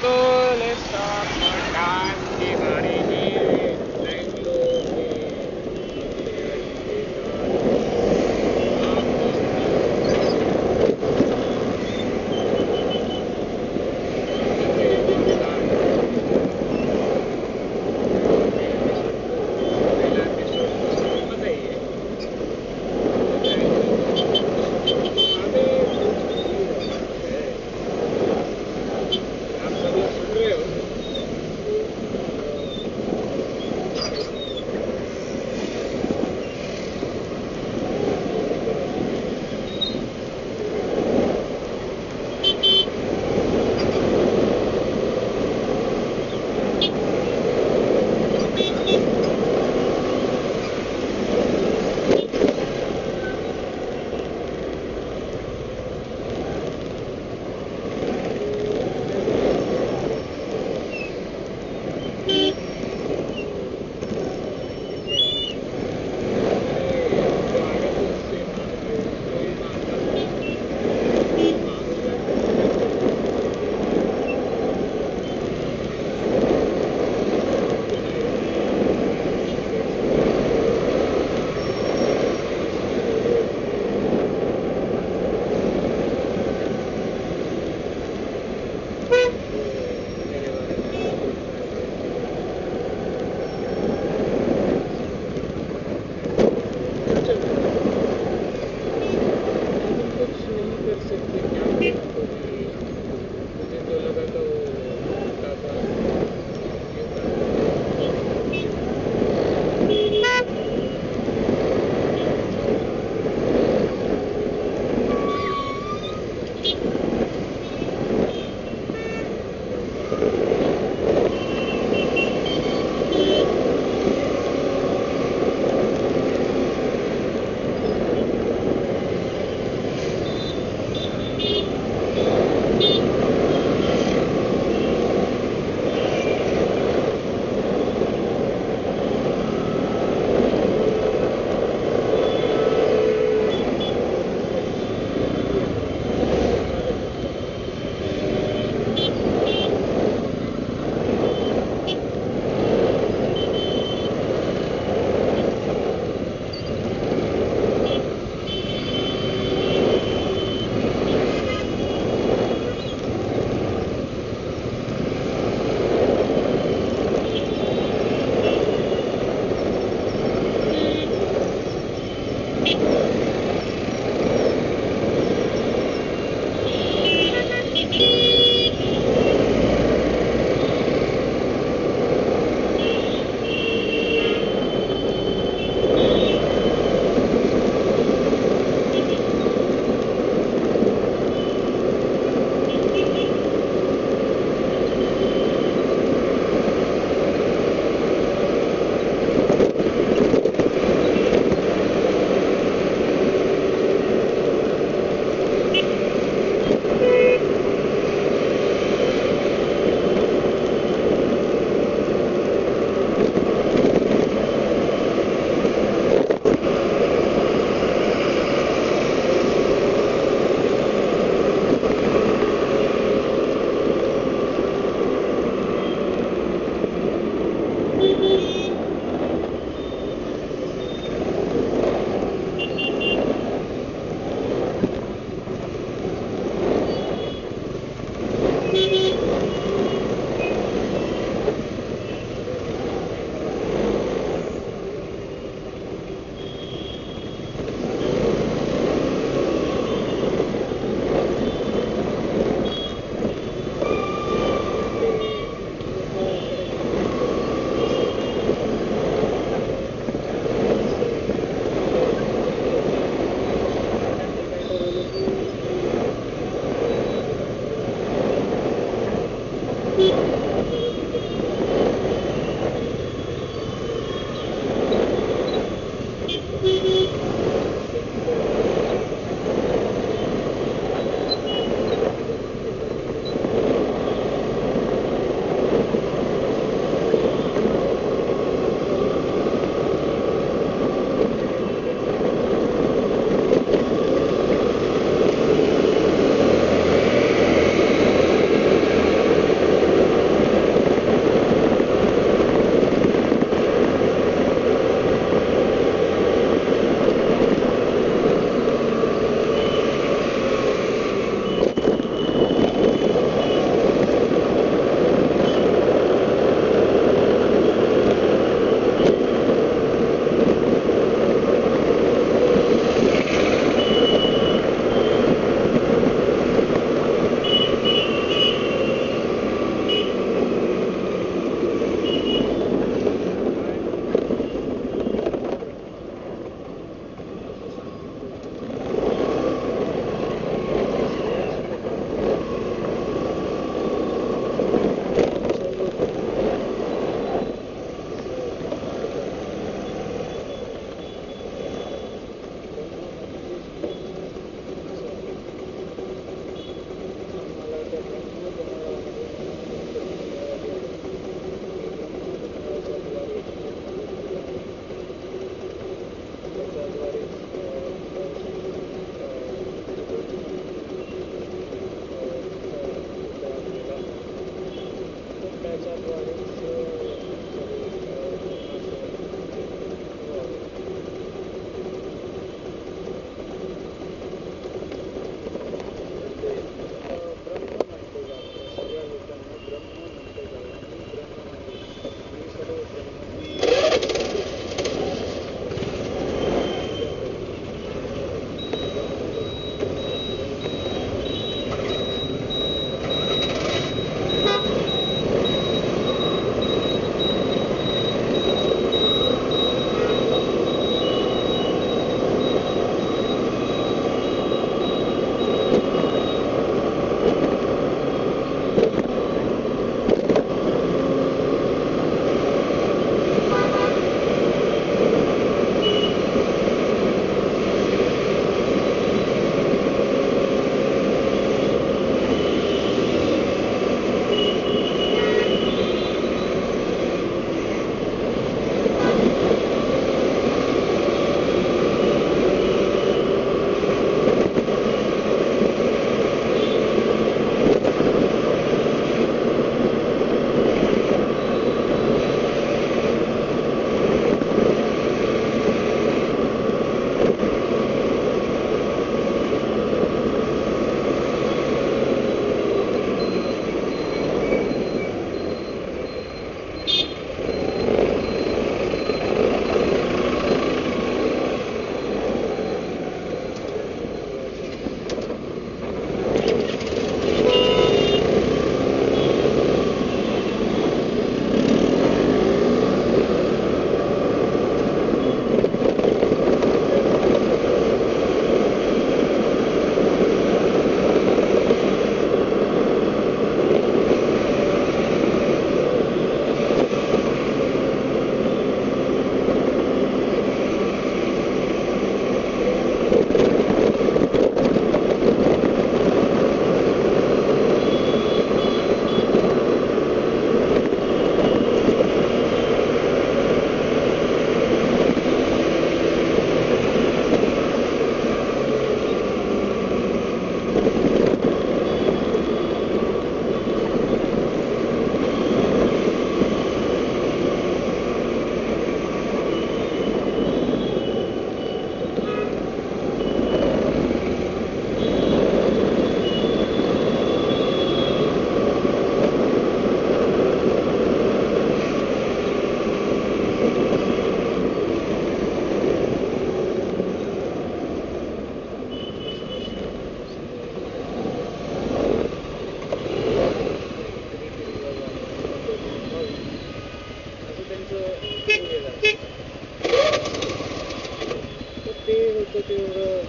Cool, let's go.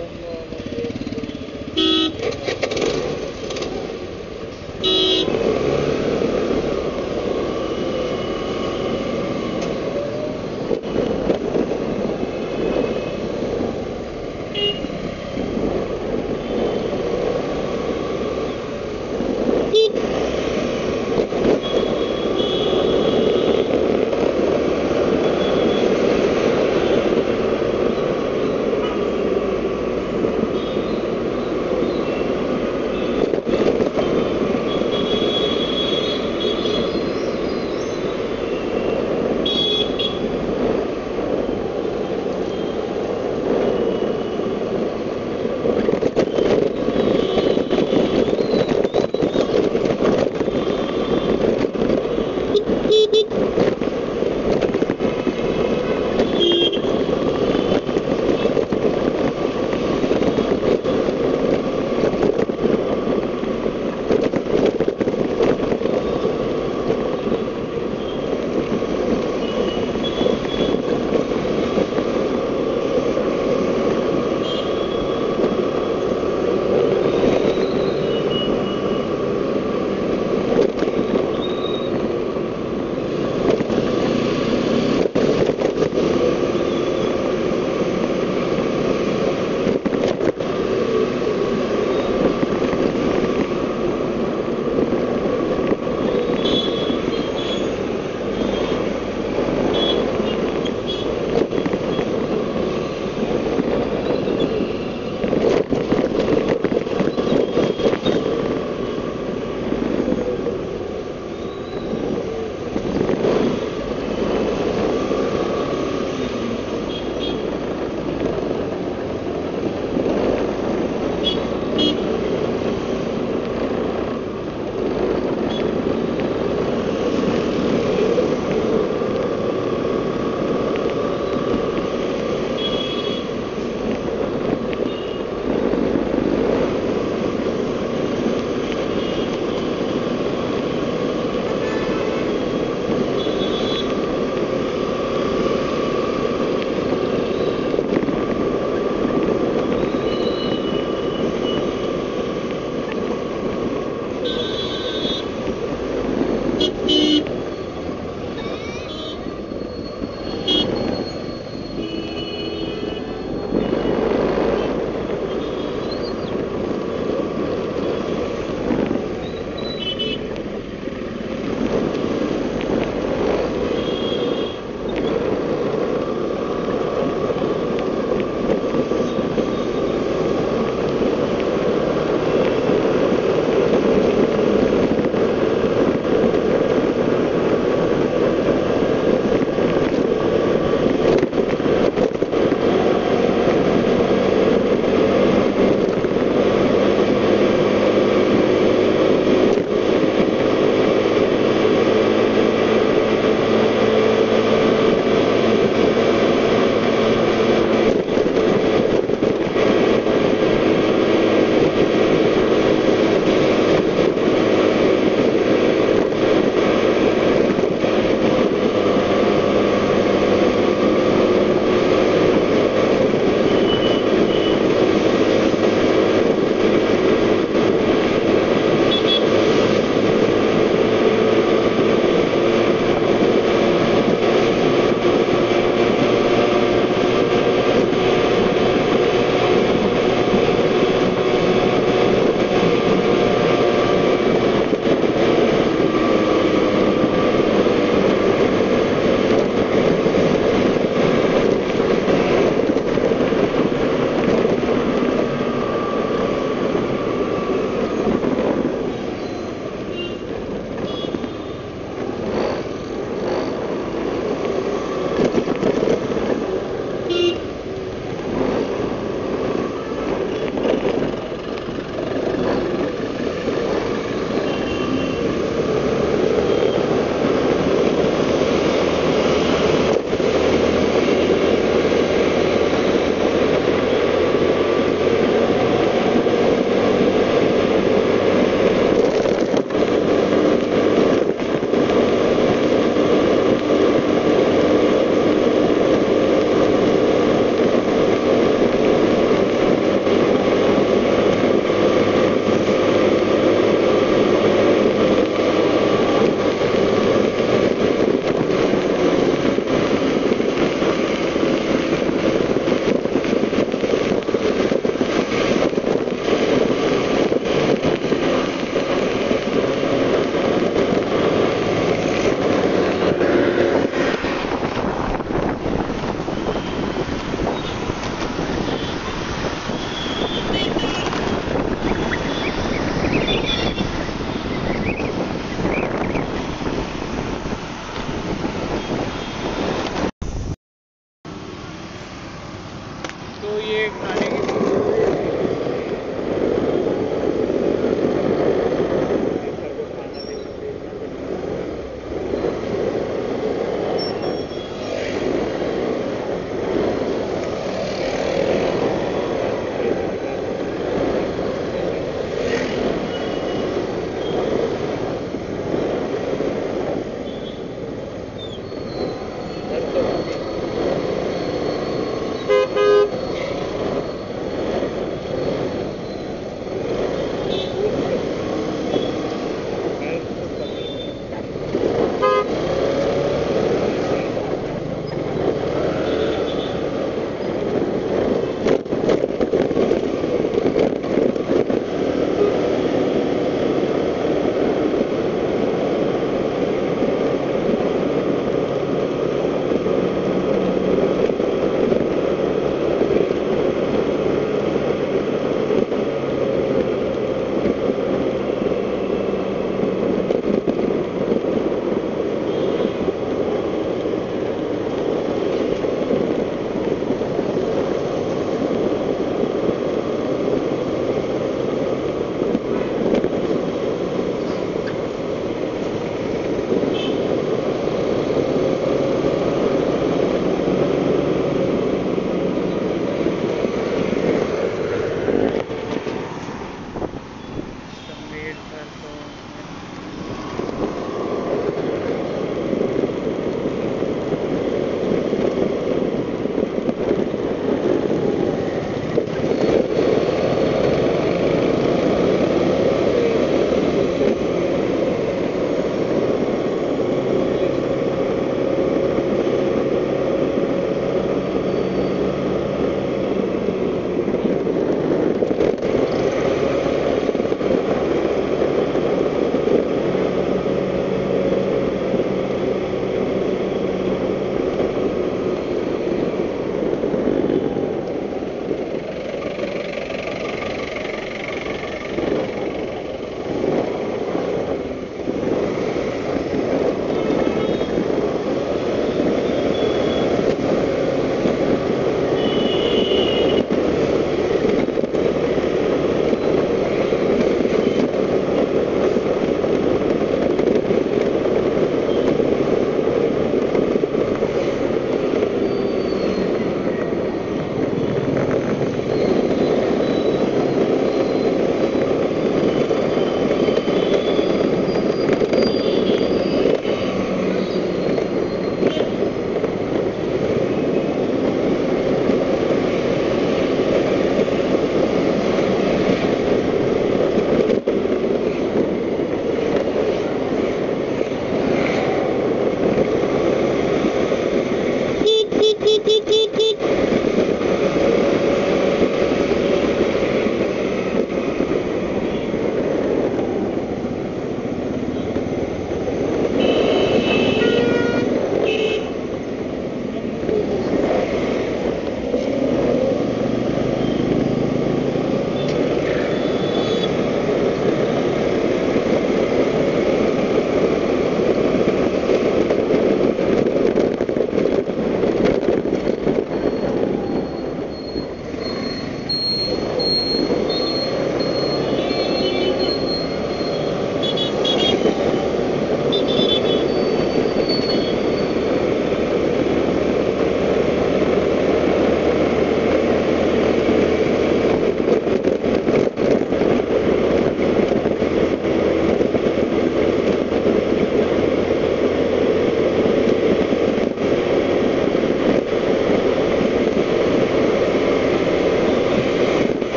Amen.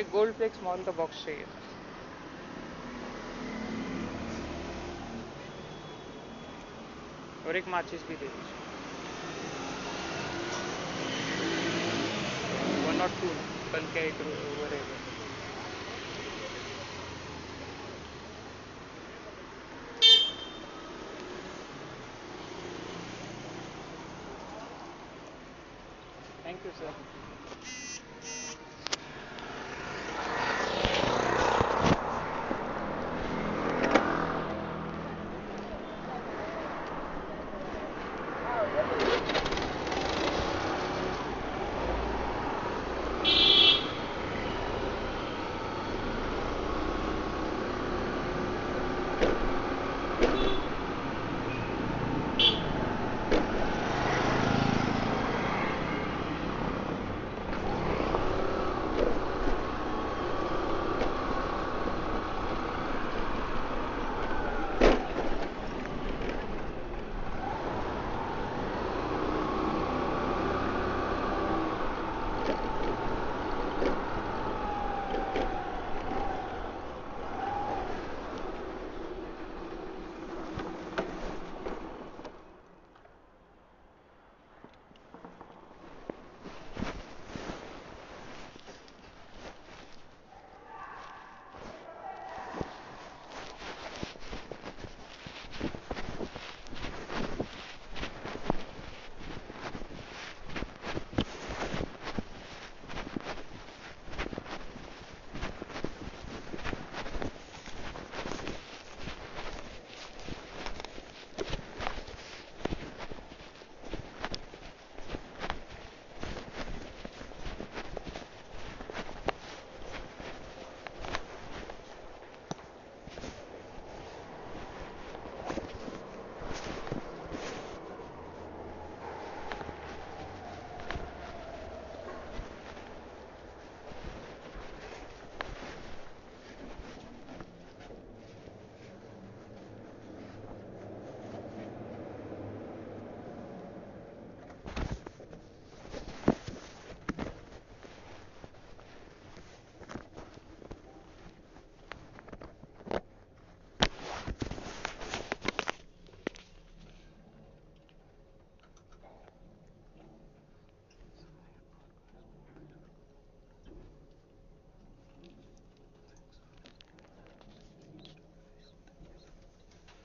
एक Gold Flakes small का box चाहिए और एक माचिस भी दे दीजिए। वन नॉट टू कल क्या एक वो रहेगा थैंक यू सर